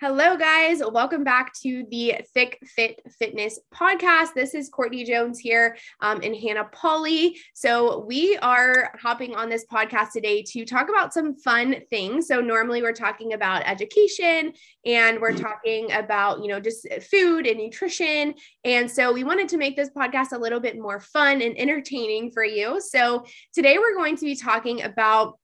Hello, guys. Welcome back to the Thiccfit Fitness podcast. This is Courtney Jones here um, and Hannah Polly. So, we are hopping on this podcast today to talk about some fun things. So, normally we're talking about education and we're talking about, you know, just food and nutrition. And so, we wanted to make this podcast a little bit more fun and entertaining for you. So, today we're going to be talking about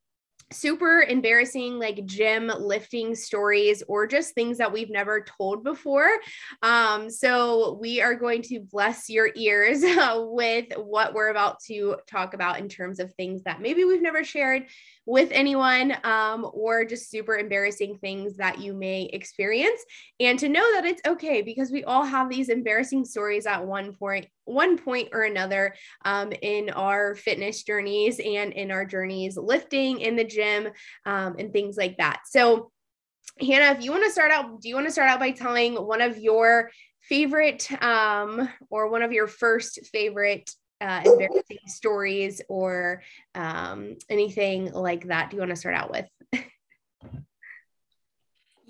super embarrassing like gym lifting stories or just things that we've never told before. Um, so we are going to bless your ears uh, with what we're about to talk about in terms of things that maybe we've never shared with anyone um, or just super embarrassing things that you may experience. And to know that it's okay because we all have these embarrassing stories at one point one point or another um, in our fitness journeys and in our journeys lifting in the gym um, and things like that. So hannah if you want to start out do you want to start out by telling one of your favorite um, or one of your first favorite uh, embarrassing stories or um, anything like that do you want to start out with?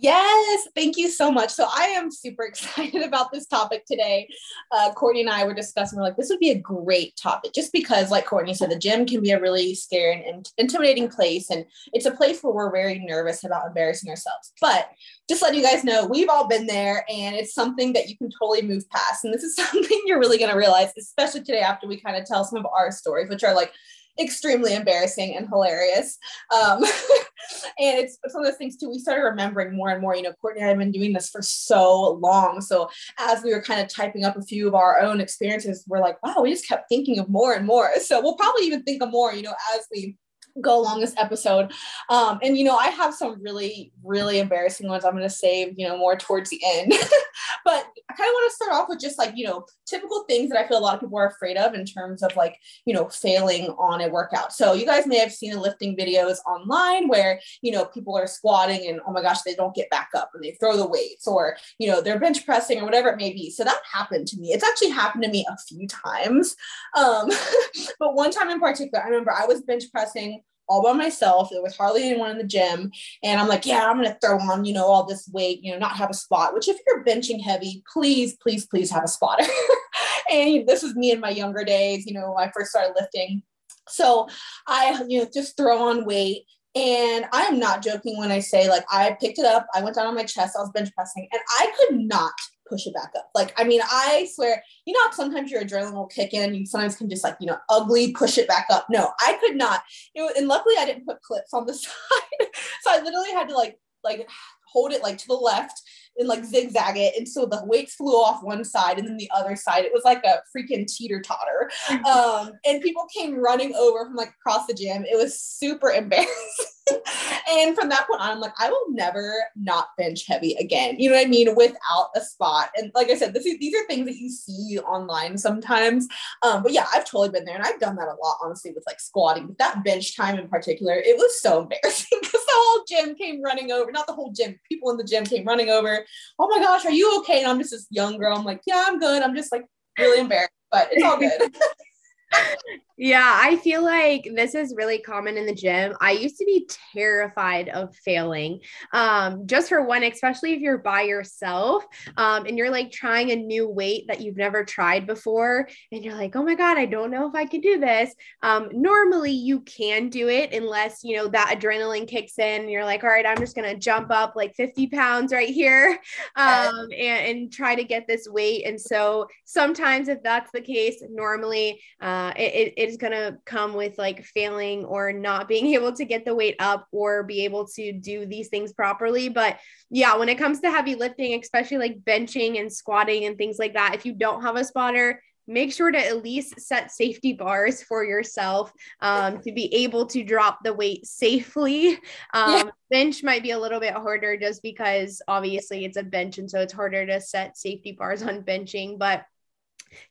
Yes, thank you so much. So I am super excited about this topic today. Uh, Courtney and I were discussing, we're like, this would be a great topic just because, like Courtney said, the gym can be a really scary and intimidating place. And it's a place where we're very nervous about embarrassing ourselves. But just letting you guys know, we've all been there and it's something that you can totally move past. And this is something you're really going to realize, especially today after we kind of tell some of our stories, which are like extremely embarrassing and hilarious. Um, and it's, it's one of those things too. We started remembering more and more. You know, Courtney and I have been doing this for so long. So as we were kind of typing up a few of our own experiences, we're like, wow, we just kept thinking of more and more. So we'll probably even think of more, you know, as we go along this episode. Um, and you know, I have some really, really embarrassing ones I'm going to save, you know, more towards the end. but I kind of want to start off with just like, you know, typical things that I feel a lot of people are afraid of in terms of like, you know, failing on a workout. So you guys may have seen the lifting videos online where, you know, people are squatting and oh my gosh, they don't get back up and they throw the weights or, you know, they're bench pressing or whatever it may be. So that happened to me. It's actually happened to me a few times. Um, but one time in particular, I remember I was bench pressing all by myself. There was hardly anyone in the gym. And I'm like, yeah, I'm going to throw on, you know, all this weight, you know, not have a spot, which if you're benching heavy, please, please, please have a spotter. and this was me in my younger days, you know, when I first started lifting. So I, you know, just throw on weight. And I am not joking when I say, like, I picked it up, I went down on my chest, I was bench pressing, and I could not push it back up. Like, I mean, I swear, you know, sometimes your adrenaline will kick in. You sometimes can just like, you know, ugly push it back up. No, I could not. You know, and luckily I didn't put clips on the side, so I literally had to like like hold it like to the left and like zigzag it. And so the weights flew off one side and then the other side. It was like a freaking teeter totter. Um, and people came running over from like across the gym. It was super embarrassing. and from that point on, I'm like, I will never not bench heavy again. You know what I mean? Without a spot. And like I said, this is, these are things that you see online sometimes. Um, but yeah, I've totally been there and I've done that a lot, honestly, with like squatting. But that bench time in particular, it was so embarrassing because whole gym came running over. Not the whole gym, people in the gym came running over. Oh my gosh, are you okay? And I'm just this young girl. I'm like, yeah, I'm good. I'm just like really embarrassed, but it's all good. Yeah, I feel like this is really common in the gym. I used to be terrified of failing. Um, just for one, especially if you're by yourself um, and you're like trying a new weight that you've never tried before, and you're like, oh my God, I don't know if I can do this. Um, normally, you can do it unless, you know, that adrenaline kicks in and you're like, all right, I'm just going to jump up like 50 pounds right here um, and, and try to get this weight. And so sometimes, if that's the case, normally uh, it, it it is going to come with like failing or not being able to get the weight up or be able to do these things properly. But yeah, when it comes to heavy lifting, especially like benching and squatting and things like that, if you don't have a spotter, make sure to at least set safety bars for yourself um, to be able to drop the weight safely. Um, yeah. Bench might be a little bit harder just because obviously it's a bench and so it's harder to set safety bars on benching, but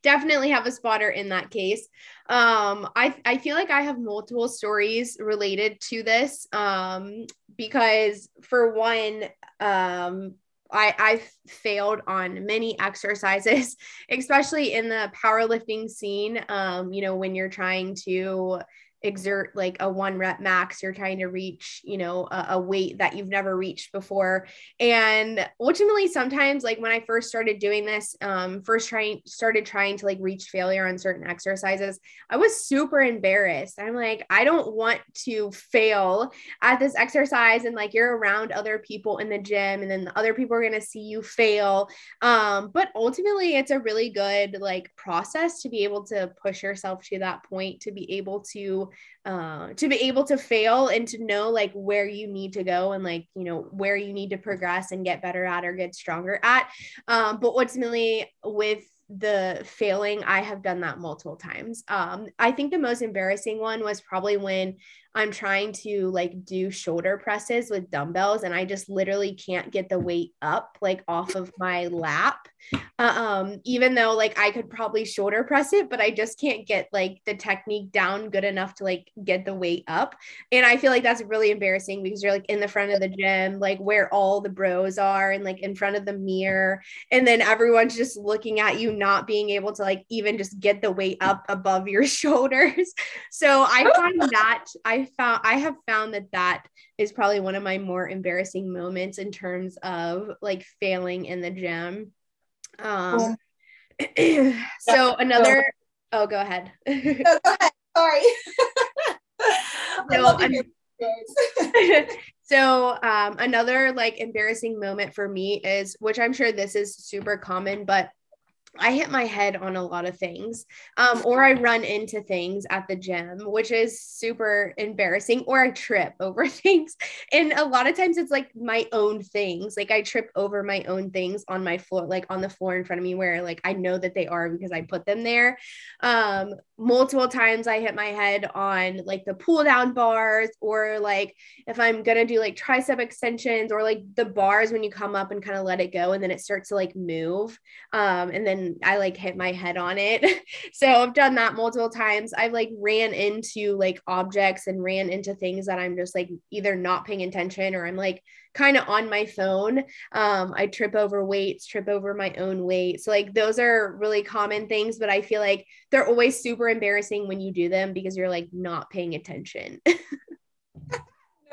definitely have a spotter in that case. Um, I, I feel like I have multiple stories related to this um, because, for one, um, I, I've failed on many exercises, especially in the powerlifting scene. Um, you know, when you're trying to exert like a one rep max you're trying to reach you know a, a, weight that you've never reached before. And ultimately sometimes like when i first started doing this um first trying started trying to like reach failure on certain exercises i was super embarrassed. I'm like i don't want to fail at this exercise and like you're around other people in the gym and then the other people are going to see you fail. Um but ultimately it's a really good like process to be able to push yourself to that point to be able to uh, to be able to fail and to know like where you need to go and like you know where you need to progress and get better at or get stronger at. Um, but ultimately with the failing i have done that multiple times. Um, i think the most embarrassing one was probably when I'm trying to like do shoulder presses with dumbbells and I just literally can't get the weight up like off of my lap. Um, even though like I could probably shoulder press it, but I just can't get like the technique down good enough to like get the weight up. And I feel like that's really embarrassing because you're like in the front of the gym, like where all the bros are and like in front of the mirror. And then everyone's just looking at you, not being able to like even just get the weight up above your shoulders. So I find that I found I have found that that is probably one of my more embarrassing moments in terms of like failing in the gym. Um, so another. Oh, go ahead. no, go ahead. Sorry. so, an- so um, another like embarrassing moment for me is, which I'm sure this is super common, but I hit my head on a lot of things, um, or I run into things at the gym, which is super embarrassing, or I trip over things. And a lot of times it's like my own things. Like I trip over my own things on my floor, like on the floor in front of me, where like I know that they are because I put them there. Um, multiple times I hit my head on like the pull down bars, or like if I'm gonna do like tricep extensions, or like the bars when you come up and kind of let it go and then it starts to like move. Um, and then I like hit my head on it. so I've done that multiple times. I've like ran into like objects and ran into things that I'm just like either not paying attention or I'm like kind of on my phone. Um, I trip over weights, trip over my own weight. So like those are really common things, but I feel like they're always super embarrassing when you do them because you're like not paying attention.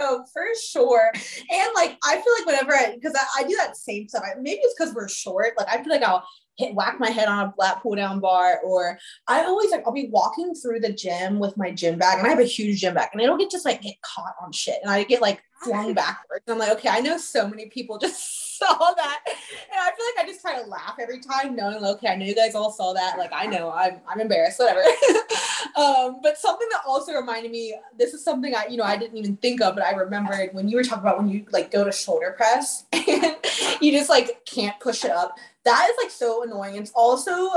No, for sure. And like I feel like whenever I because I, I, do that same stuff. maybe it's because we're short. Like I feel like I'll hit whack my head on a flat pull down bar, or I always like I'll be walking through the gym with my gym bag, and I have a huge gym bag, and it'll get just like get caught on shit, and I get like flung backwards. And I'm like, okay, I know so many people just saw that, and I feel like I just try to laugh every time, knowing okay, I know you guys all saw that. Like I know I'm I'm embarrassed, whatever. um, but something that also reminded me, this is something I you know I didn't even think of, but I remembered when you were talking about when you like go to shoulder press and you just like can't push it up that is like so annoying. It's also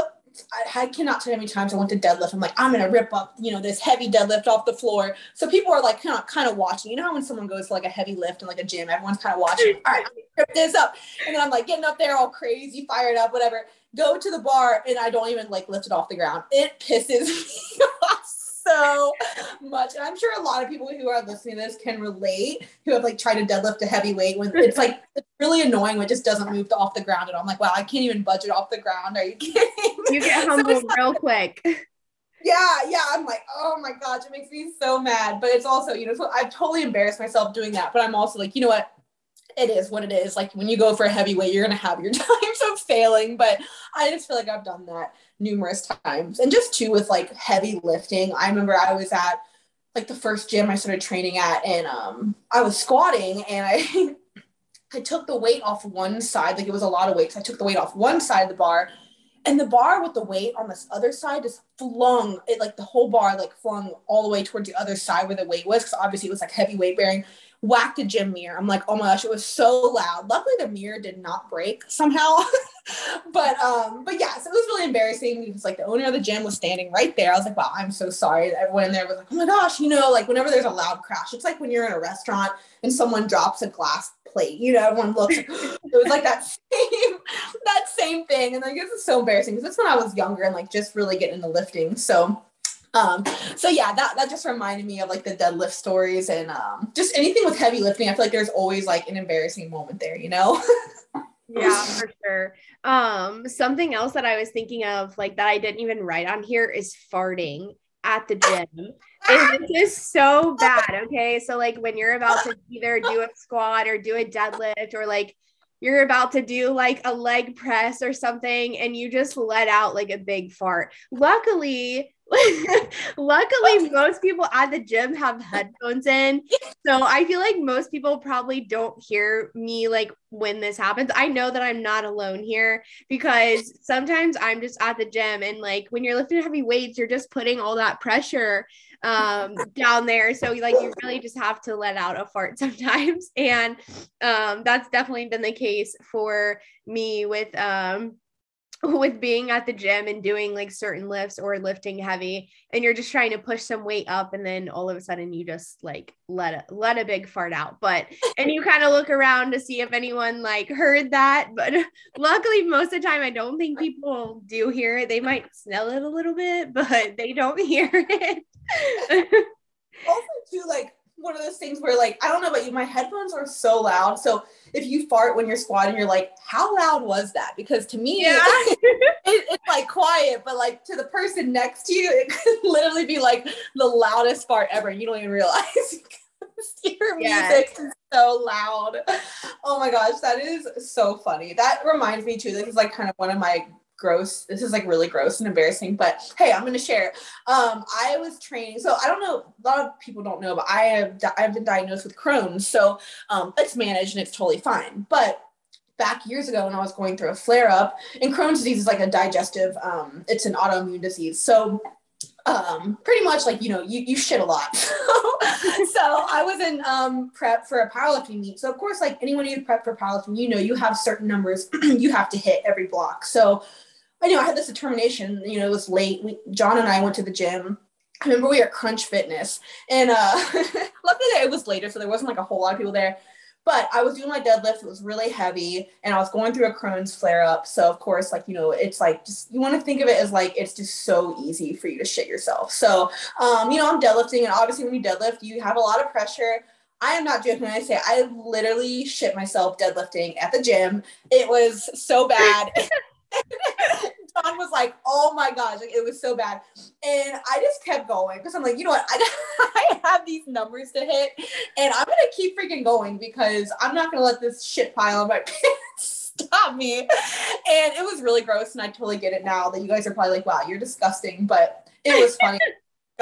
I, I, cannot tell you how many times I went to deadlift. I'm like, I'm gonna rip up, you know, this heavy deadlift off the floor. So people are like kind of kind of watching. You know how when someone goes to like a heavy lift in like a gym, everyone's kind of watching. All right, rip this up, and then I'm like getting up there all crazy, fired up, whatever. Go to the bar, and I don't even like lift it off the ground. It pisses me off so much. And I'm sure a lot of people who are listening to this can relate who have like tried to deadlift a heavy weight when it's like it's really annoying when it just doesn't move off the ground. And I'm like, wow, I can't even budget off the ground. Are you kidding? You get humbled so real quick. Yeah, yeah. I'm like, oh my gosh, it makes me so mad. But it's also, you know, so I've totally embarrassed myself doing that. But I'm also like, you know what? it is what it is. Like when you go for a heavyweight, you're gonna have your times of failing. But I just feel like I've done that numerous times. And just too with like heavy lifting. I remember I was at like the first gym I started training at, and um, I was squatting, and I I took the weight off one side. Like it was a lot of weights. I took the weight off one side of the bar, and the bar with the weight on this other side just flung it like the whole bar like flung all the way towards the other side where the weight was because obviously it was like heavy weight bearing whacked a gym mirror. I'm like, oh my gosh, it was so loud. Luckily the mirror did not break somehow. but um, but yeah, so it was really embarrassing because like the owner of the gym was standing right there. I was like, wow, I'm so sorry. Everyone in there was like, oh my gosh, you know, like whenever there's a loud crash, it's like when you're in a restaurant and someone drops a glass plate, you know, everyone looks it was like that same that same thing. And like it's so embarrassing because it's when I was younger and like just really getting into lifting. So um, so yeah, that, that just reminded me of like the deadlift stories and um, just anything with heavy lifting. I feel like there's always like an embarrassing moment there, you know? yeah, for sure. Um, something else that I was thinking of like that I didn't even write on here is farting. at the gym is this is so bad. Okay. So like when you're about to either do a squat or do a deadlift or like you're about to do like a leg press or something and you just let out like a big fart. Luckily, luckily most people at the gym have headphones in. So I feel like most people probably don't hear me like when this happens. I know that I'm not alone here because sometimes I'm just at the gym and like when you're lifting heavy weights, you're just putting all that pressure um, down there. So like you really just have to let out a fart sometimes. And um, that's definitely been the case for me with um, with being at the gym and doing like certain lifts or lifting heavy and you're just trying to push some weight up and then all of a sudden you just like let a let a big fart out. But and you kind of look around to see if anyone like heard that but luckily most of the time I don't think people do hear it. They might smell it a little bit but they don't hear it. Also too like one of those things where like I don't know about you, my headphones are so loud. So if you fart when you're squatting, you're like, how loud was that? Because to me, yeah. it, it's like quiet, but like to the person next to you, it could literally be like the loudest fart ever. You don't even realize. your music is so loud. Oh my gosh, that is so funny. That reminds me too. This is like kind of one of my gross. This is like really gross and embarrassing, but hey, I'm going to share. Um, I was training. So I don't know. A lot of people don't know, but I have, I've been diagnosed with Crohn's. So um, it's managed and it's totally fine. But back years ago when I was going through a flare up and Crohn's disease is like a digestive, um, it's an autoimmune disease. So um pretty much like you know you, you shit a lot so i was in um prep for a powerlifting meet so of course like anyone who prep for powerlifting you know you have certain numbers you have to hit every block so I know I had this determination, you know, it was late. We, John and I went to the gym. I remember we were Crunch Fitness and uh luckily it was later, so there wasn't like a whole lot of people there. But I was doing my deadlift, it was really heavy, and I was going through a Crohn's flare up. So of course, like, you know, it's like just you want to think of it as like it's just so easy for you to shit yourself. So um, you know, I'm deadlifting, and obviously when you deadlift, you have a lot of pressure. I am not joking when I say I literally shit myself deadlifting at the gym. It was so bad. John was like, "Oh my gosh, like it was so bad," and I just kept going because I'm like, you know what, I, I have these numbers to hit, and I'm gonna keep freaking going because I'm not gonna let this shit pile on my pants stop me. And it was really gross, and I totally get it now that you guys are probably like, "Wow, you're disgusting," but it was funny.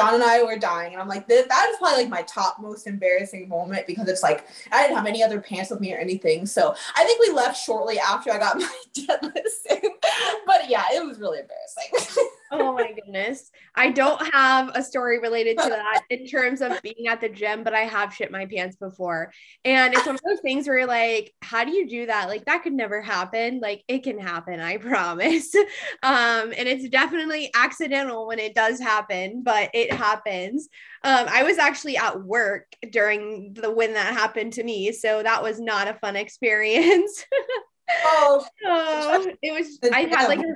John and I were dying, and I'm like, that is probably like my top most embarrassing moment because it's like I didn't have any other pants with me or anything. So I think we left shortly after I got my deadlift. but yeah, it was really embarrassing. oh my goodness. I don't have a story related to that in terms of being at the gym, but I have shit my pants before. And it's one of those things where you're like, how do you do that? Like that could never happen. Like it can happen, I promise. Um, and it's definitely accidental when it does happen, but it happens. Um, I was actually at work during the when that happened to me. So that was not a fun experience. oh, oh it was I had like a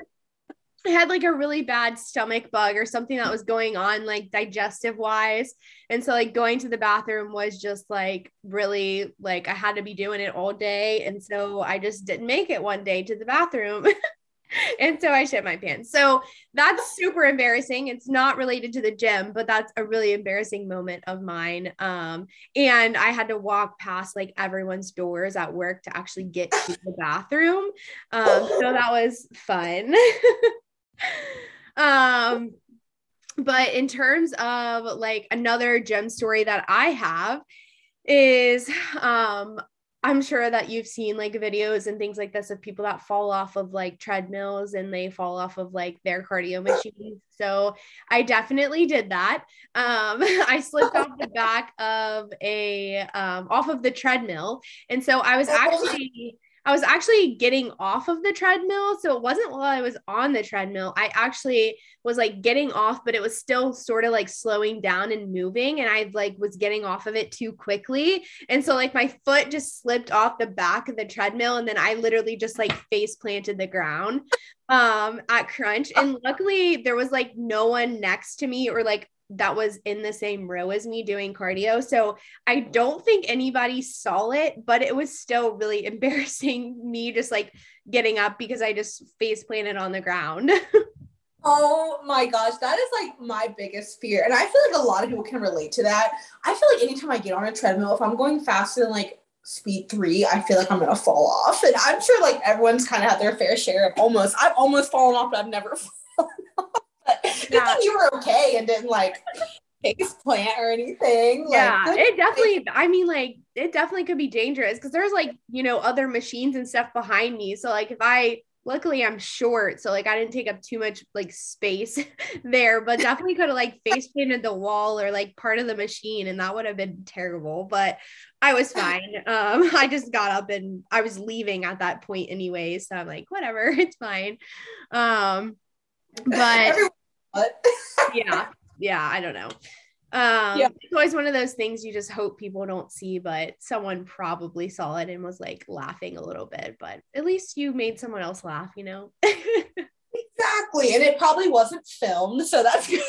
I had like a really bad stomach bug or something that was going on like digestive wise and so like going to the bathroom was just like really like I had to be doing it all day. And so I just didn't make it one day to the bathroom. And so I shit my pants. So that's super embarrassing. It's not related to the gym but that's a really embarrassing moment of mine. Um and I had to walk past like everyone's doors at work to actually get to the bathroom. Um so that was fun um but in terms of like another gem story that I have is um I'm sure that you've seen like videos and things like this of people that fall off of like treadmills and they fall off of like their cardio machines. So I definitely did that. Um, I slipped off the back of a um, off of the treadmill, and so I was actually I was actually getting off of the treadmill. So it wasn't while I was on the treadmill. I actually was like getting off, but it was still sort of like slowing down and moving. And I like was getting off of it too quickly. And so like my foot just slipped off the back of the treadmill. And then I literally just like face planted the ground um at crunch and luckily there was like no one next to me or like that was in the same row as me doing cardio. So I don't think anybody saw it, but it was still really embarrassing me just like getting up because I just face planted on the ground. Oh my gosh, that is like my biggest fear. And I feel like a lot of people can relate to that. I feel like anytime I get on a treadmill, if I'm going faster than like speed three, I feel like I'm gonna fall off. And I'm sure like everyone's kind of had their fair share of almost, I've almost fallen off, but I've never. But yeah. you were okay and didn't like face plant or anything. Yeah, like, it definitely, I mean, like, it definitely could be dangerous because there's like, you know, other machines and stuff behind me. So, like, if I, luckily I'm short, so like I didn't take up too much like space there, but definitely could have like face painted the wall or like part of the machine, and that would have been terrible. But I was fine. Um, I just got up and I was leaving at that point anyway, so I'm like, whatever, it's fine. Um, but yeah, yeah, I don't know. Um, yeah. it's always one of those things you just hope people don't see, but someone probably saw it and was like laughing a little bit. But at least you made someone else laugh, you know? exactly. And it probably wasn't filmed. So that's good.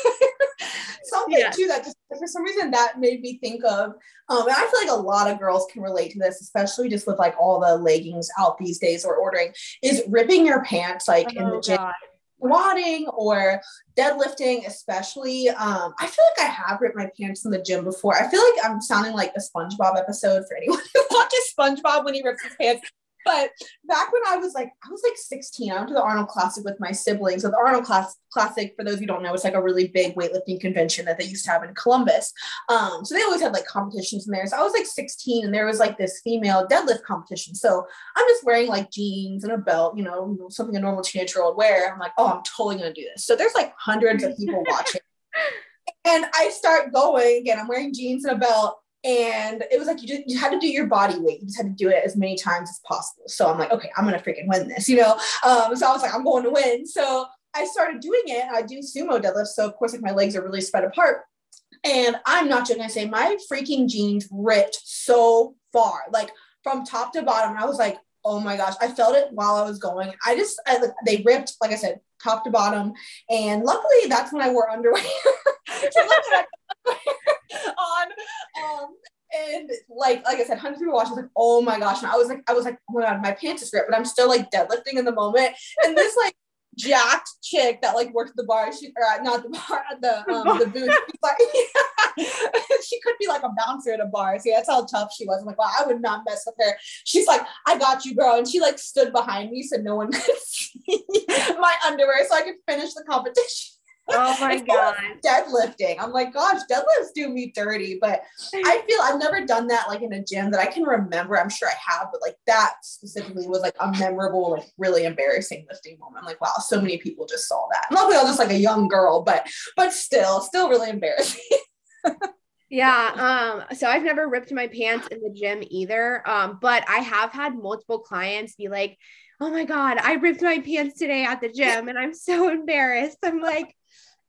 Something yeah. too that just for some reason that made me think of, um, and I feel like a lot of girls can relate to this, especially just with like all the leggings out these days or ordering, is ripping your pants like oh, in the gym. God squatting or deadlifting, especially. Um, I feel like I have ripped my pants in the gym before. I feel like I'm sounding like a SpongeBob episode for anyone who watches SpongeBob when he rips his pants. But back when I was like, I was like 16, I went to the Arnold Classic with my siblings. So the Arnold Class- Classic, for those who don't know, it's like a really big weightlifting convention that they used to have in Columbus. Um, so they always had like competitions in there. So I was like 16 and there was like this female deadlift competition. So I'm just wearing like jeans and a belt, you know, something a normal teenage girl would wear. I'm like, oh, I'm totally gonna do this. So there's like hundreds of people watching. And I start going again. I'm wearing jeans and a belt and it was like you just you had to do your body weight. You just had to do it as many times as possible. So I'm like, okay, I'm gonna freaking win this, you know. Um, so I was like, I'm going to win. So I started doing it. I do sumo deadlifts, so of course, like my legs are really spread apart. And I'm not just gonna say my freaking jeans ripped so far, like from top to bottom. I was like, oh my gosh, I felt it while I was going. I just I, they ripped, like I said, top to bottom. And luckily, that's when I wore underwear. on. Um, and like like I said, hundreds of people watching. Like, oh my gosh! And I was like, I was like, oh my god, my pants is ripped, but I'm still like deadlifting in the moment. And this like jacked chick that like worked at the bar, she or uh, not the bar, the um, the booth. Like, yeah. she could be like a bouncer at a bar. See, that's how tough she was. I'm like, wow, I would not mess with her. She's like, I got you, girl, and she like stood behind me so no one could see my underwear, so I could finish the competition. Oh my god. Deadlifting. I'm like, gosh, deadlifts do me dirty. But I feel I've never done that like in a gym that I can remember. I'm sure I have, but like that specifically was like a memorable, like really embarrassing lifting moment. I'm like, wow, so many people just saw that. Luckily, I was just like a young girl, but but still, still really embarrassing. yeah um so i've never ripped my pants in the gym either um but i have had multiple clients be like oh my god i ripped my pants today at the gym and i'm so embarrassed i'm like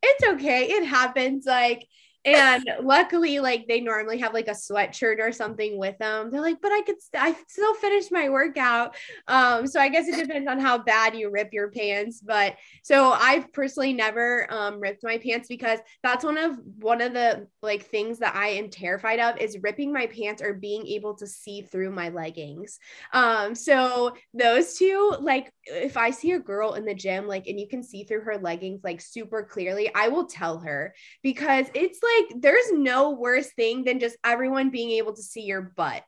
it's okay. It happens. Like, and luckily, like they normally have like a sweatshirt or something with them. They're like, but I could, st- I still finish my workout. Um, so I guess it depends on how bad you rip your pants. But so I've personally never um ripped my pants because that's one of one of the like things that I am terrified of is ripping my pants or being able to see through my leggings. Um, so those two, like if I see a girl in the gym, like and you can see through her leggings like super clearly, I will tell her because it's like like there's no worse thing than just everyone being able to see your butt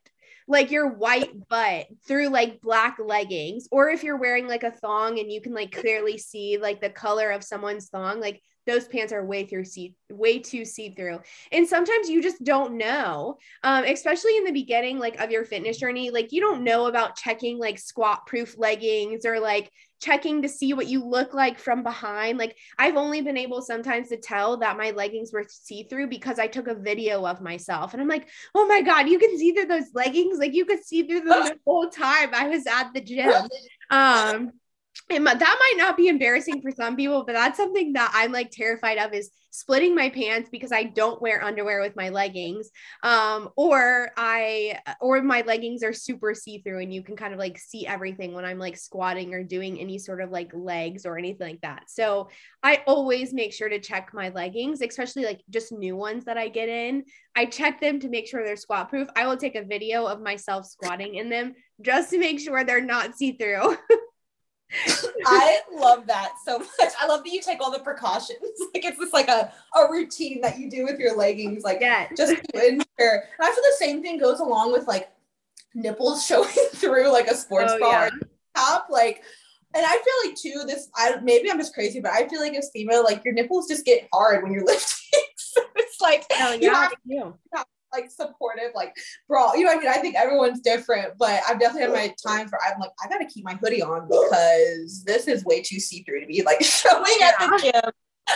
like your white butt through like black leggings or if you're wearing like a thong and you can like clearly see like the color of someone's thong like those pants are way through see way too see through and sometimes you just don't know um, especially in the beginning like of your fitness journey like you don't know about checking like squat proof leggings or like checking to see what you look like from behind. Like I've only been able sometimes to tell that my leggings were see through because I took a video of myself. And I'm like, oh my God, you can see through those leggings. Like you could see through them the whole time I was at the gym. Um, and that might not be embarrassing for some people, but that's something that I'm like terrified of is splitting my pants because I don't wear underwear with my leggings. Um, or I or my leggings are super see-through and you can kind of like see everything when I'm like squatting or doing any sort of like legs or anything like that. So I always make sure to check my leggings, especially like just new ones that I get in. I check them to make sure they're squat proof. I will take a video of myself squatting in them just to make sure they're not see-through. I love that so much. I love that you take all the precautions. Like it's just like a, a routine that you do with your leggings, like Yeah. just to ensure. And I feel the same thing goes along with like nipples showing through like a sports Oh, bra yeah. top. Like, and I feel like too, this I maybe I'm just crazy, but I feel like as female, like your nipples just get hard when you're lifting. so it's like Hell you yeah, have they do. Like supportive, like bra. You know what I mean? I think everyone's different, but I've definitely had my time for I'm like, I gotta keep my hoodie on because this is way too see-through to be like showing at the gym.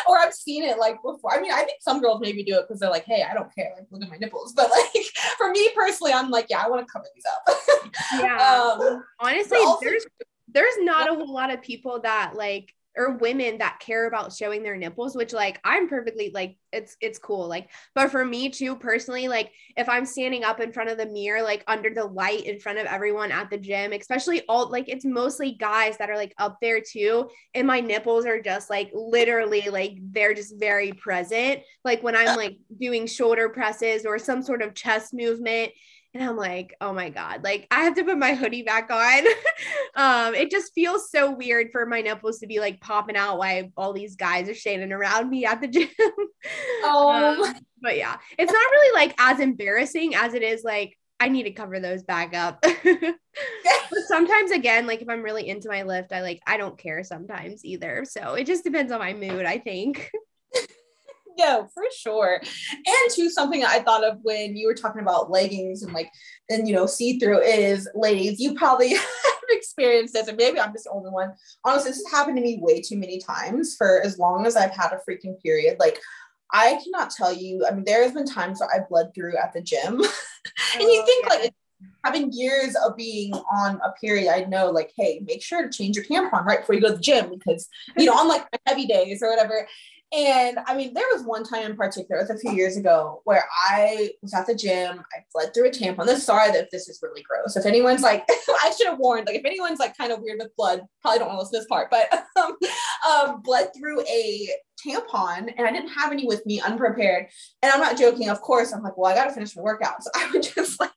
Or I've seen it like before. I mean, I think some girls maybe do it because they're like, hey, I don't care. Like, look at my nipples. But like for me personally, I'm like, yeah, I want to cover these up. Yeah. um, Honestly, also- there's there's not a whole lot of people that like or women that care about showing their nipples which like i'm perfectly like it's it's cool like but for me too personally like if i'm standing up in front of the mirror like under the light in front of everyone at the gym especially all like it's mostly guys that are like up there too and my nipples are just like literally like they're just very present. Like when i'm like doing shoulder presses or some sort of chest movement and I'm like, oh my God, like I have to put my hoodie back on. um, it just feels so weird for my nipples to be like popping out while all these guys are standing around me at the gym. Oh. Um, but yeah, it's not really like as embarrassing as it is like I need to cover those back up. but sometimes again, like if I'm really into my lift, I like I don't care sometimes either. So it just depends on my mood, I think. No, for sure. And to something I thought of when you were talking about leggings and like, and you know, see through is ladies, you probably have experienced this, and maybe I'm just the only one. Honestly, this has happened to me way too many times for as long as I've had a freaking period. Like, I cannot tell you, I mean, there has been times where I bled through at the gym. and you Oh, think yeah. like having years of being on a period, I know like, hey, make sure to change your tampon right before you go to the gym because you know, on like heavy days or whatever. And I mean, there was one time in particular, it was a few years ago, where I was at the gym. I bled through a tampon. This sorry that this is really gross. If anyone's like, I should have warned, like, if anyone's like kind of weird with blood, probably don't want to listen to this part, but um, um, bled through a tampon and I didn't have any with me unprepared. And I'm not joking, of course. I'm like, well, I got to finish my workout. So I would just like,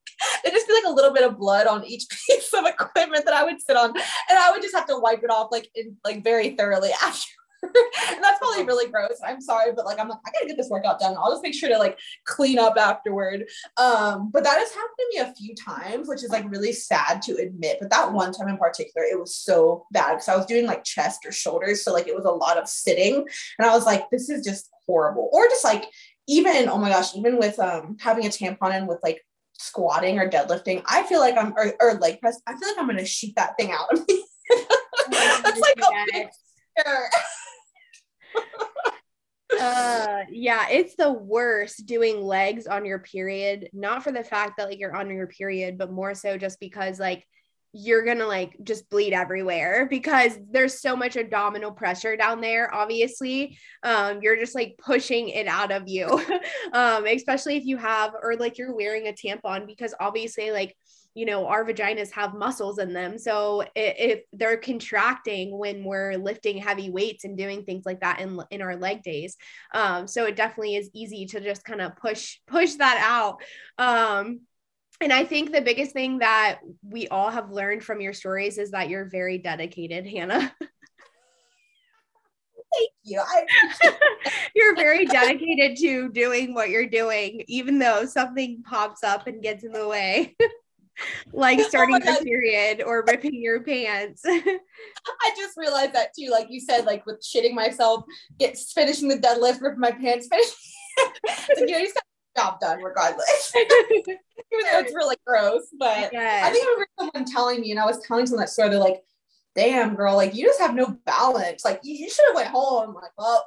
there'd just be like a little bit of blood on each piece of equipment that I would sit on. And I would just have to wipe it off like in like very thoroughly after. And that's probably really gross. I'm sorry, but like I'm like, I gotta get this workout done. I'll just make sure to like clean up afterward. Um, but that has happened to me a few times, which is like really sad to admit. But that one time in particular, it was so bad because I was doing like chest or shoulders. So like it was a lot of sitting. And I was like, this is just horrible. Or just like even, oh my gosh, even with um having a tampon in with like squatting or deadlifting, I feel like I'm or, or leg press, I feel like I'm gonna shoot that thing out of me. That's like a big. uh yeah it's the worst doing legs on your period not for the fact that like you're on your period but more so just because like you're gonna like just bleed everywhere because there's so much abdominal pressure down there obviously. Um you're just like pushing it out of you. Um especially if you have or like you're wearing a tampon because obviously like you know our vaginas have muscles in them so if they're contracting when we're lifting heavy weights and doing things like that in in our leg days um so it definitely is easy to just kind of push push that out um and I think the biggest thing that we all have learned from your stories is that you're very dedicated, Hannah. Thank you. I you're very dedicated to doing what you're doing, even though something pops up and gets in the way, like oh starting your period or ripping your pants. I just realized that too. Like you said, like with shitting myself, get finishing the deadlift, ripping my pants, finishing. so, you know, you just got the job done regardless. Even though it's really gross. But I think I remember someone telling me, and I was telling someone that story, they're like, damn girl, like you just have no balance. Like you, you should have went home. I'm like, well,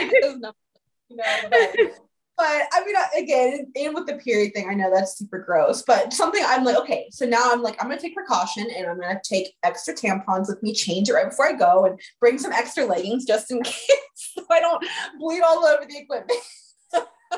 you know, but, but I mean, again, and with the period thing, I know that's super gross, but something I'm like, okay, so now I'm like, I'm gonna take precaution and I'm gonna take extra tampons with me, change it right before I go, and bring some extra leggings just in case so I don't bleed all over the equipment.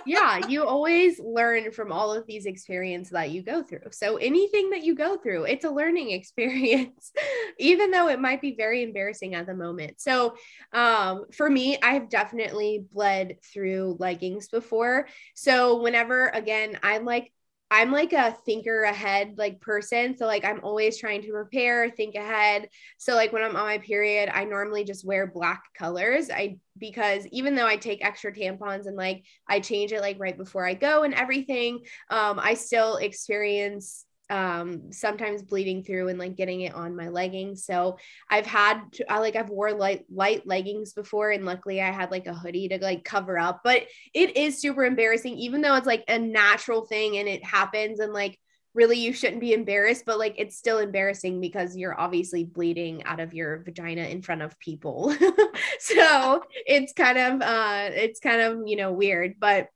Yeah, you always learn from all of these experiences that you go through. So anything that you go through, it's a learning experience, even though it might be very embarrassing at the moment. So um, for me, I've definitely bled through leggings before. So whenever, again, I'm like I'm like a thinker ahead like person. So like I'm always trying to prepare, think ahead. So like when I'm on my period, I normally just wear black colors. I because even though I take extra tampons and like I change it like right before I go and everything, um, I still experience um sometimes bleeding through and like getting it on my leggings. So i've had to, I like i've wore light light leggings before and luckily i had like a hoodie to like cover up but it is super embarrassing even though it's like a natural thing and it happens and like really you shouldn't be embarrassed but like it's still embarrassing because you're obviously bleeding out of your vagina in front of people. So it's kind of uh it's kind of you know weird but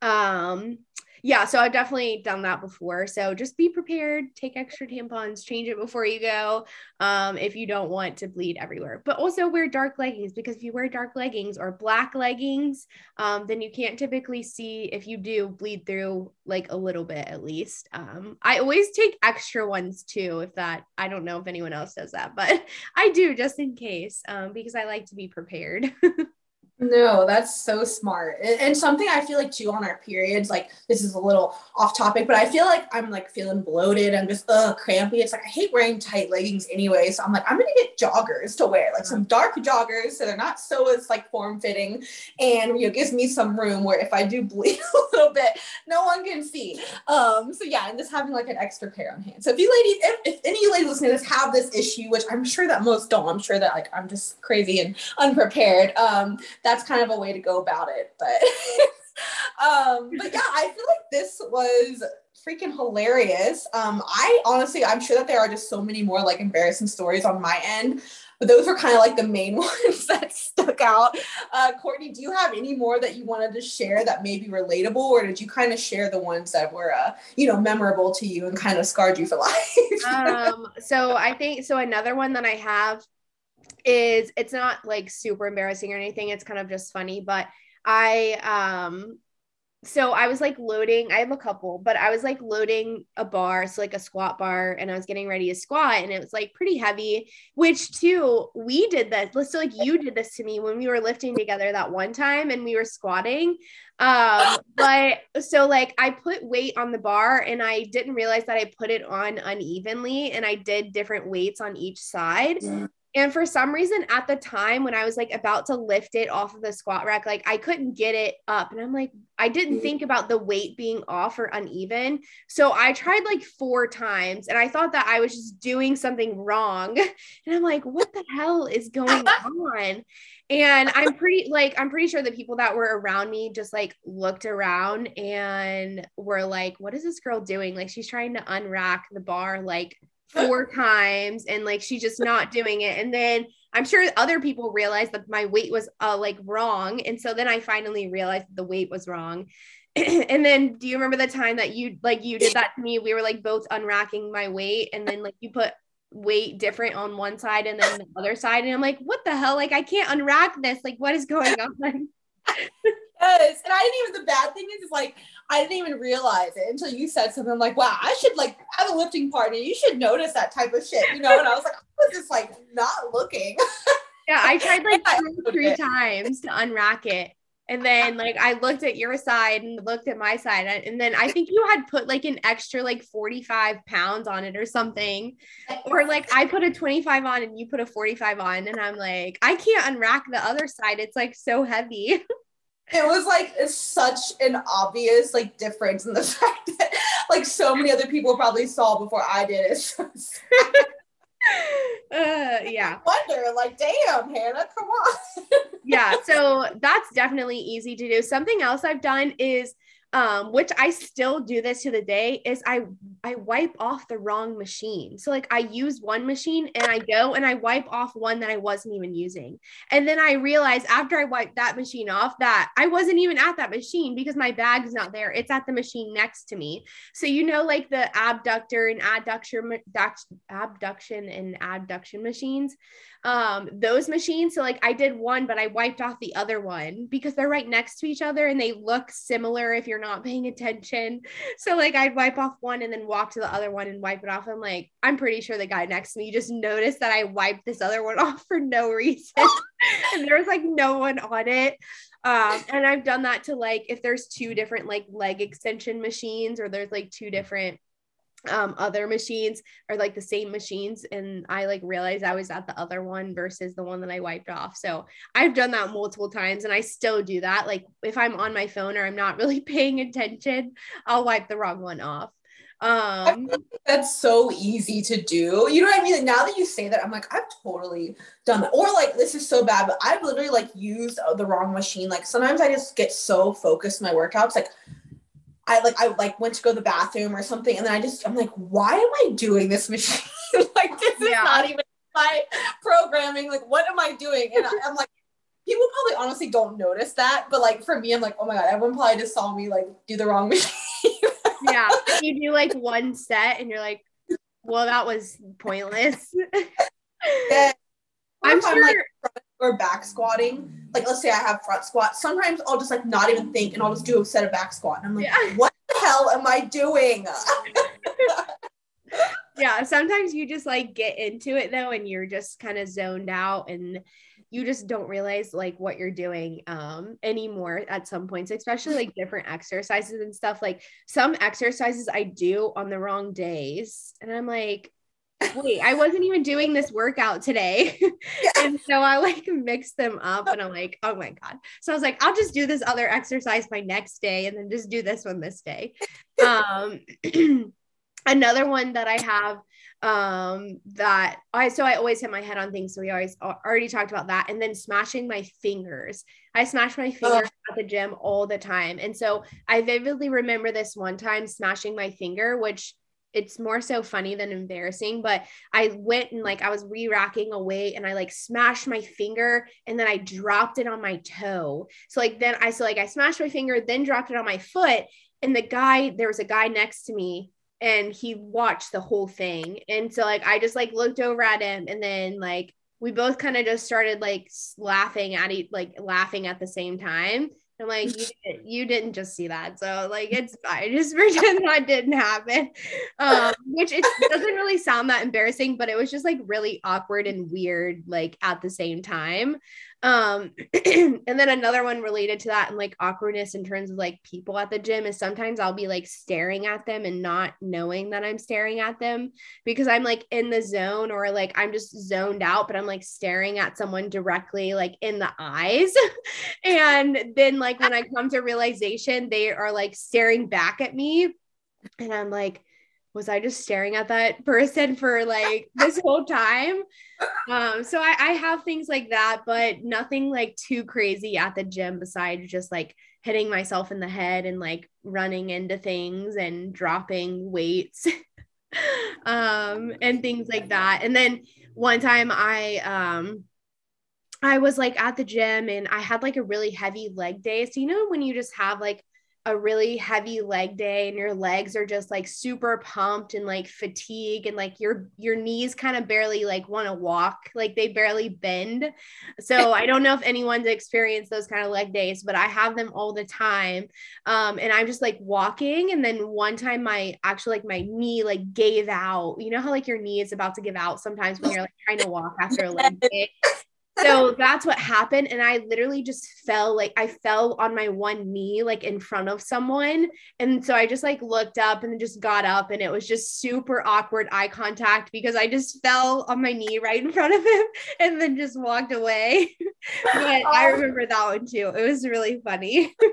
um yeah, so I've definitely done that before. So just be prepared, take extra tampons, change it before you go um, if you don't want to bleed everywhere. But also wear dark leggings because if you wear dark leggings or black leggings, um, then you can't typically see if you do bleed through like a little bit at least. Um, I always take extra ones too, if that, I don't know if anyone else does that, but I do just in case um, because I like to be prepared. No, that's so smart. And, something I feel like too on our periods, like this is a little off topic, but I feel like I'm like feeling bloated and just uh crampy. It's like I hate wearing tight leggings anyway. So I'm like, I'm gonna get joggers to wear, like some dark joggers so they're not so it's like form fitting and you know gives me some room where if I do bleed a little bit, no one can see. Um, so yeah, and just having like an extra pair on hand. So if you ladies, if, if any ladies listening to this have this issue, which I'm sure that most don't, I'm sure that like I'm just crazy and unprepared. Um that's kind of a way to go about it. But um, but yeah, I feel like this was freaking hilarious. Um, I honestly, I'm sure that there are just so many more like embarrassing stories on my end, but those were kind of like the main ones that stuck out. Uh, Courtney, do you have any more that you wanted to share that may be relatable, or did you kind of share the ones that were, uh, you know, memorable to you and kind of scarred you for life? um, so I think so. Another one that I have is it's not like super embarrassing or anything. It's kind of just funny, but I um so I was like loading, I have a couple, but I was like loading a bar, so like a squat bar, and I was getting ready to squat, and it was like pretty heavy, which too, we did this. Let's so like you did this to me when we were lifting together that one time and we were squatting. Um, but so like I put weight on the bar and I didn't realize that I put it on unevenly and I did different weights on each side. Yeah. And for some reason at the time when I was like about to lift it off of the squat rack, like I couldn't get it up. And I'm like, I didn't mm. think about the weight being off or uneven. So I tried like four times and I thought that I was just doing something wrong. And I'm like, what the hell is going on? And I'm pretty like, I'm pretty sure the people that were around me just like looked around and were like, what is this girl doing? Like she's trying to unrack the bar like four times and like she's just not doing it. And then i'm sure other people realized that my weight was uh, like wrong. And so then i finally realized the weight was wrong. And then do you remember the time that you like you did that to me? We were like both unracking my weight and then like you put weight different on one side and then the other side. And i'm like what the hell? Like i can't unrack this. Like what is going on yes. And I didn't even, the bad thing is, is like, I didn't even realize it until you said something I'm like, wow, I should like have a lifting partner. You should notice that type of shit, you know? And I was like, I was just like not looking. yeah, I tried like two, three times to unrack it. And then like I looked at your side and looked at my side. And then I think you had put like an extra like 45 pounds on it or something. Or like I put a 25 on and you put a 45 on. And I'm like, I can't unrack the other side. It's like so heavy. it was like such an obvious like difference in the fact that like so many other people probably saw before I did it. uh, yeah. I wonder, like, damn, Hannah, come on. yeah, so that's definitely easy to do. Something else I've done is um, which I still do this to the day, is I I wipe off the wrong machine. So like I use one machine and I go and I wipe off one that I wasn't even using. And then I realize after I wipe that machine off that I wasn't even at that machine because my bag's not there. It's at the machine next to me. So you know like the abductor and adduction abduction and abduction machines um those machines. So like i did one but i wiped off the other one because they're right next to each other and they look similar if you're not paying attention. So like i'd wipe off one and then walk to the other one and wipe it off. I'm like i'm pretty sure the guy next to me just noticed that i wiped this other one off for no reason. And there was like no one on it. Um, and I've done that to like if there's two different like leg extension machines or there's like two different um other machines are like the same machines and I like realized I was at the other one versus the one that I wiped off. So I've done that multiple times and I still do that. Like if I'm on my phone or I'm not really paying attention, I'll wipe the wrong one off. Um that's so easy to do. You know what I mean? Like, now that you say that, I'm like, I've totally done that. Or like this is so bad, but I've literally like used the wrong machine. Like sometimes I just get so focused in my workouts, like I like I like went to go to the bathroom or something, and then I just I'm like, why am I doing this machine? like this yeah. is not even my programming. Like, what am I doing? And I, I'm like, people probably honestly don't notice that, but like for me, I'm like, oh my god, everyone probably just saw me like do the wrong machine. yeah, you do like one set, and you're like, well, that was pointless. yeah. I'm sure. Like, or back squatting, like let's say I have front squat, sometimes I'll just like not even think and I'll just do a set of back squat. And I'm like, yeah. what the hell am I doing? yeah, sometimes you just like get into it though, and you're just kind of zoned out and you just don't realize like what you're doing um anymore at some points especially like different exercises and stuff like some exercises i do on the wrong days and i'm like wait, I wasn't even doing this workout today. Yeah. and so I like mixed them up and I'm like, oh my God. So I was like, I'll just do this other exercise my next day and then just do this one this day. um, another one that I have um that I so I always hit my head on things so we always already talked about that and then smashing my fingers I smash my fingers oh. at the gym all the time and so I vividly remember this one time smashing my finger which it's more so funny than embarrassing but i went and like i was re-racking a weight and i like smashed my finger and then i dropped it on my toe. So like then i so like i smashed my finger then dropped it on my foot and the guy there was a guy next to me and he watched the whole thing. And so like i just like looked over at him and then like we both kind of just started like laughing at each like laughing at the same time I'm like, you, you didn't just see that. So like it's fine. Just pretend that didn't happen. Um, which it doesn't really sound that embarrassing, but it was just like really awkward and weird, like at the same time. Um, and then another one related to that and like awkwardness in terms of like people at the gym is sometimes I'll be like staring at them and not knowing that I'm staring at them because I'm like in the zone or like I'm just zoned out, but I'm like staring at someone directly like in the eyes. and then like when I come to realization, they are like staring back at me. And I'm like, was I just staring at that person for like this whole time? Um, so I, I have things like that, but nothing like too crazy at the gym besides just like hitting myself in the head and like running into things and dropping weights um, and things like that. And then one time I um I was like at the gym and I had like a really heavy leg day. So you know when you just have like a really heavy leg day and your legs are just like super pumped and like fatigue and like your your knees kind of barely like want to walk like they barely bend. So i don't know if anyone's experienced those kind of leg days but i have them all the time. Um and i'm just like walking and then one time my actually like my knee like gave out. You know how like your knee is about to give out sometimes when you're like trying to walk after a leg day so that's what happened and i literally just fell like i fell on my one knee like in front of someone and so i just like looked up and just got up and it was just super awkward eye contact because i just fell on my knee right in front of him and then just walked away. But oh. i remember that one too. It was really funny.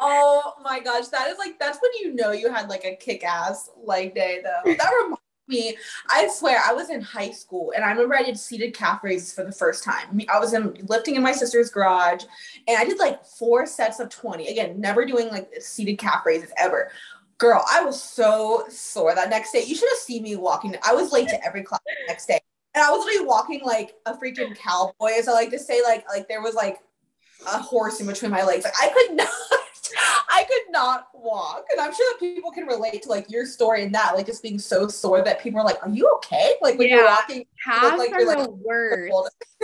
Oh my gosh that is like that's when you know you had like a kick-ass leg day though. That reminds me, I swear, I was in high school and I remember I did seated calf raises for the first time. I was in lifting in my sister's garage and I did like four sets of 20. Again, never doing like seated calf raises ever. Girl, I was so sore that next day. You should have seen me walking. I was late to every class the next day. And I was literally walking like a freaking cowboy, as I like to say, like like there was like a horse in between my legs. Like I could not I could not walk. And I'm sure that people can relate to like your story and that, like just being so sore that people are like, Are you okay? Like when yeah, you're walking, half like, are like, the worst.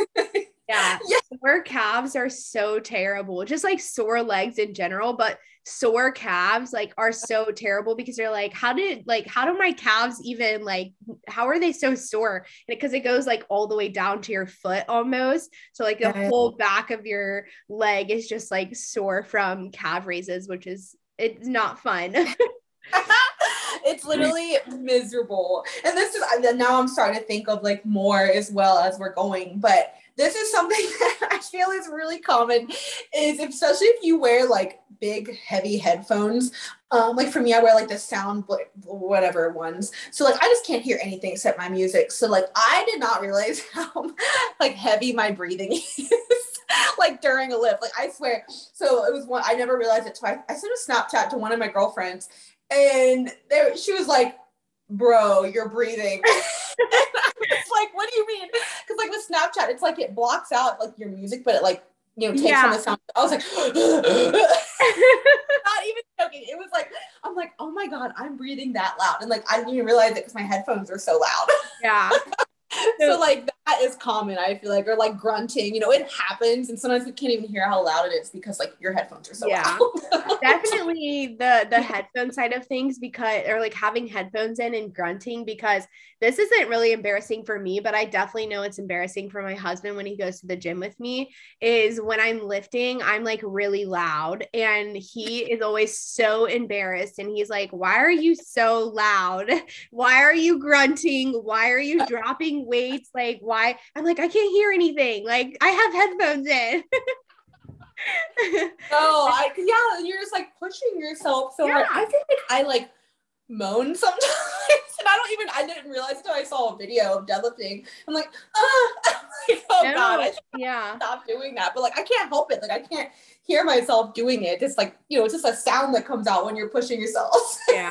Yeah. yeah. Sore calves are so terrible. Just like sore legs in general, but sore calves like are so terrible because they're like, how did like how do my calves even like how are they so sore? And because it goes like all the way down to your foot almost. So like the yeah. whole back of your leg is just like sore from calf raises, which is it's not fun. it's literally miserable. And this is now I'm starting to think of like more as well as we're going, but this is something that I feel is really common is especially if you wear like big heavy headphones. Um, like for me, I wear like the sound whatever ones. So like I just can't hear anything except my music. So like I did not realize how like heavy my breathing is. like during a lift. Like I swear. So it was one I never realized it twice. I sent a Snapchat to one of my girlfriends and there she was like, bro, you're breathing. it's like, what do you mean? Because like with Snapchat, it's like it blocks out like your music, but it like you know takes yeah. on the sound. I was like, not even joking. It was like I'm like, oh my god, I'm breathing that loud, and like I didn't even realize it because my headphones are so loud. Yeah. so like that is common i feel like or like grunting you know it happens and sometimes we can't even hear how loud it is because like your headphones are so yeah. definitely the the headphone side of things because or like having headphones in and grunting because this isn't really embarrassing for me but i definitely know it's embarrassing for my husband when he goes to the gym with me is when i'm lifting i'm like really loud and he is always so embarrassed and he's like why are you so loud? Why are you grunting? Why are you dropping weights? Like why i'm like i can't hear anything. Like i have headphones in. Oh i yeah you're just like pushing yourself. So yeah. hard i think like i like moan sometimes and i don't even i didn't realize until i saw a video of deadlifting. I'm like, ah. like oh no. god i yeah. stop doing that. But like i can't help it. Like i can't hear myself doing it. It's like you know it's just a sound that comes out when you're pushing yourself. Yeah.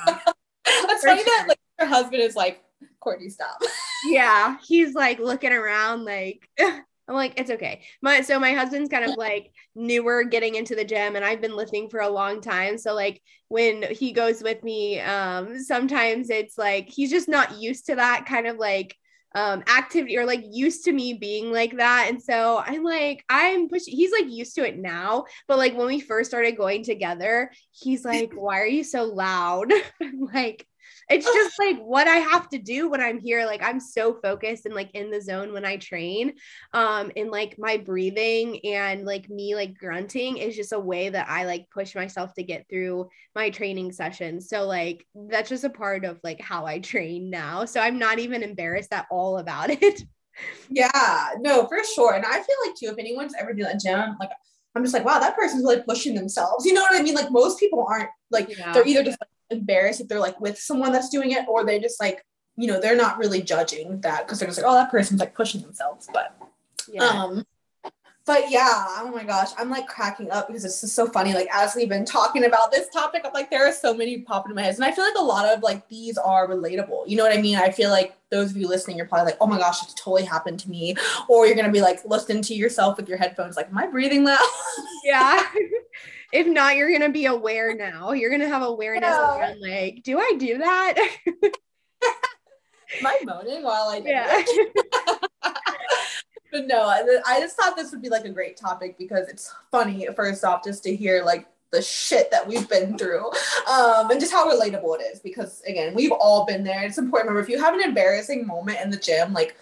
That's funny that like your husband is like Courtney, stop. yeah, he's like looking around, like I'm like, it's okay. My so my husband's kind of like newer getting into the gym, and I've been lifting for a long time. So like when he goes with me, um, sometimes it's like he's just not used to that kind of like um activity or like used to me being like that and so i'm like i'm pushing he's like used to it now but like when we first started going together he's like why are you so loud like it's just like what I have to do when I'm here. Like I'm so focused and like in the zone when I train. Um, and like my breathing and like me like grunting is just a way that I like push myself to get through my training sessions. So like that's just a part of like how I train now. So I'm not even embarrassed at all about it. Yeah, no, for sure. And I feel like too, if anyone's ever been at a gym, like I'm just like, wow, that person's really pushing themselves. You know what I mean? Like most people aren't like yeah. they're either just like embarrassed if they're like with someone that's doing it or they just like you know they're not really judging that because they're just like oh that person's like pushing themselves but yeah. um but yeah oh my gosh i'm like cracking up because it's just so funny like as we've been talking about this topic i'm like there are so many popping in my head and i feel like a lot of like these are relatable you know what i mean? I feel like those of you listening you're probably like oh my gosh it's totally happened to me or you're gonna be like listening to yourself with your headphones like am i breathing loud? Yeah if not, you're gonna be aware now. You're gonna have awareness yeah. around like, do I do that? Am I moaning while I do yeah. but no, I, I just thought this would be like a great topic because it's funny, first off, just to hear like the shit that we've been through um, and just how relatable it is because again we've all been there it's important remember if you have an embarrassing moment in the gym like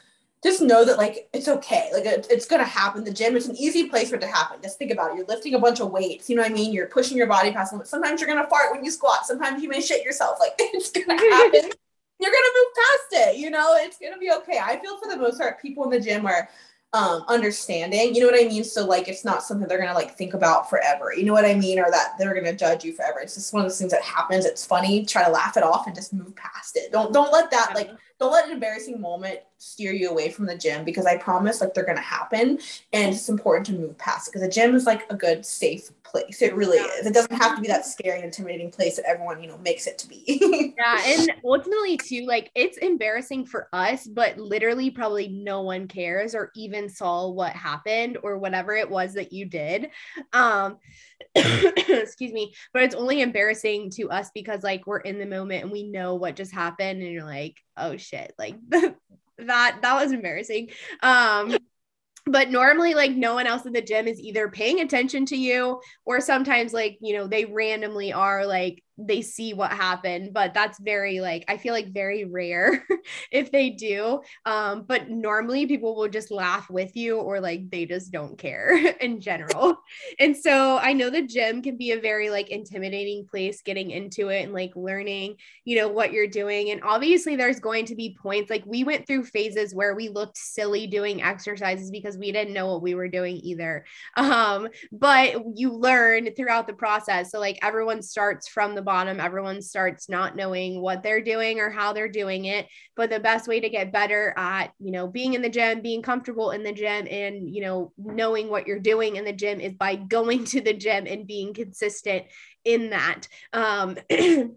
just know that like it's okay like it, it's gonna happen the gym is an easy place for it to happen just think about it you're lifting a bunch of weights you know what i mean you're pushing your body past limits sometimes you're gonna fart when you squat sometimes you may shit yourself like it's gonna happen you're gonna move past it you know it's gonna be okay i feel for the most part people in the gym are um, understanding. You know what I mean? So like it's not something they're gonna like think about forever. You know what I mean? Or that they're gonna judge you forever. It's just one of those things that happens. It's funny. Try to laugh it off and just move past it. Don't don't let that like don't let an embarrassing moment steer you away from the gym because I promise like they're gonna happen and it's important to move past it because the gym is like a good safe place. It really yeah. is. It doesn't have to be that scary intimidating place that everyone, you know, makes it to be. yeah. And ultimately too, like it's embarrassing for us, but literally probably no one cares or even saw what happened or whatever it was that you did. Um excuse me, but it's only embarrassing to us because like we're in the moment and we know what just happened and you're like, oh shit, like that that was embarrassing. Um but normally like no one else in the gym is either paying attention to you or sometimes like you know they randomly are like they see what happened but that's very like i feel like very rare if they do. Um but normally people will just laugh with you or like they just don't care in general. And so i know the gym can be a very like intimidating place getting into it and like learning you know what you're doing. And obviously there's going to be points like we went through phases where we looked silly doing exercises because we didn't know what we were doing either. Um but you learn throughout the process. So like everyone starts from the bottom, everyone starts not knowing what they're doing or how they're doing it. But the best way to get better at, you know, being in the gym, being comfortable in the gym, and, you know, knowing what you're doing in the gym is by going to the gym and being consistent in that. Um,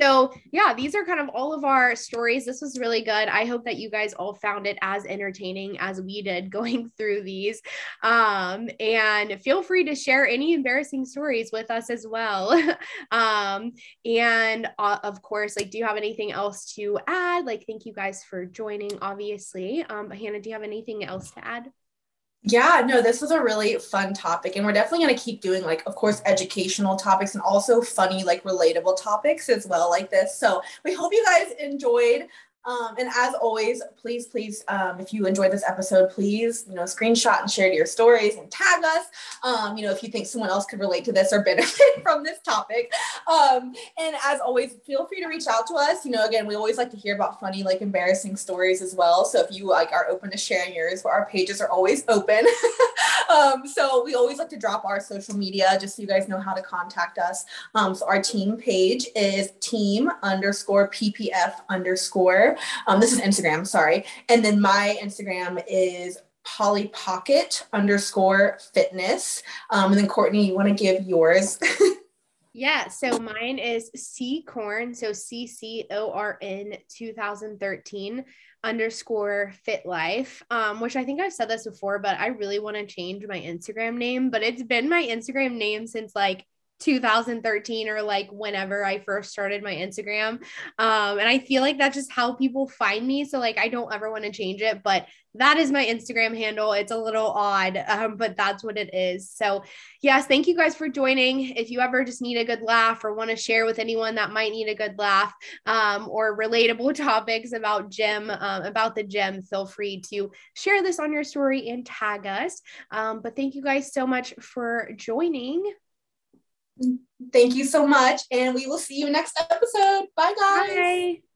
so yeah these are kind of all of our stories. This was really good. I hope that you guys all found it as entertaining as we did going through these. Um, and feel free to share any embarrassing stories with us as well. Um, and uh, of course like do you have anything else to add? Like thank you guys for joining obviously. Um, hannah do you have anything else to add yeah, no, this was a really fun topic. And we're definitely going to keep doing, like, of course, educational topics and also funny, like, relatable topics as well, like this. So we hope you guys enjoyed. Um, and as always, please, please, um, if you enjoyed this episode, please, you know, screenshot and share to your stories and tag us. Um, you know, if you think someone else could relate to this or benefit from this topic. Um, and as always, feel free to reach out to us. You know, again, we always like to hear about funny, like embarrassing stories as well. So if you like are open to sharing yours, our pages are always open. Um, so we always like to drop our social media just so you guys know how to contact us. Um, so our team page is team underscore ppf underscore um, this is Instagram, sorry. And then my Instagram is Polly Pocket underscore fitness. Um, and then Courtney, you want to give yours? yeah, so mine is C Corn, so C C O R N 2013 underscore fit life um which i think i've said this before but i really want to change my instagram name but it's been my instagram name since like 2013 or like whenever I first started my Instagram. Um, and I feel like that's just how people find me. So like I don't ever want to change it, but that is my Instagram handle. It's a little odd, um, but that's what it is. So yes, thank you guys for joining. If you ever just need a good laugh or want to share with anyone that might need a good laugh um, or relatable topics about gym, um, about the gym, feel free to share this on your story and tag us. Um, but thank you guys so much for joining. Thank you so much. And we will see you next episode. Bye, guys. Bye.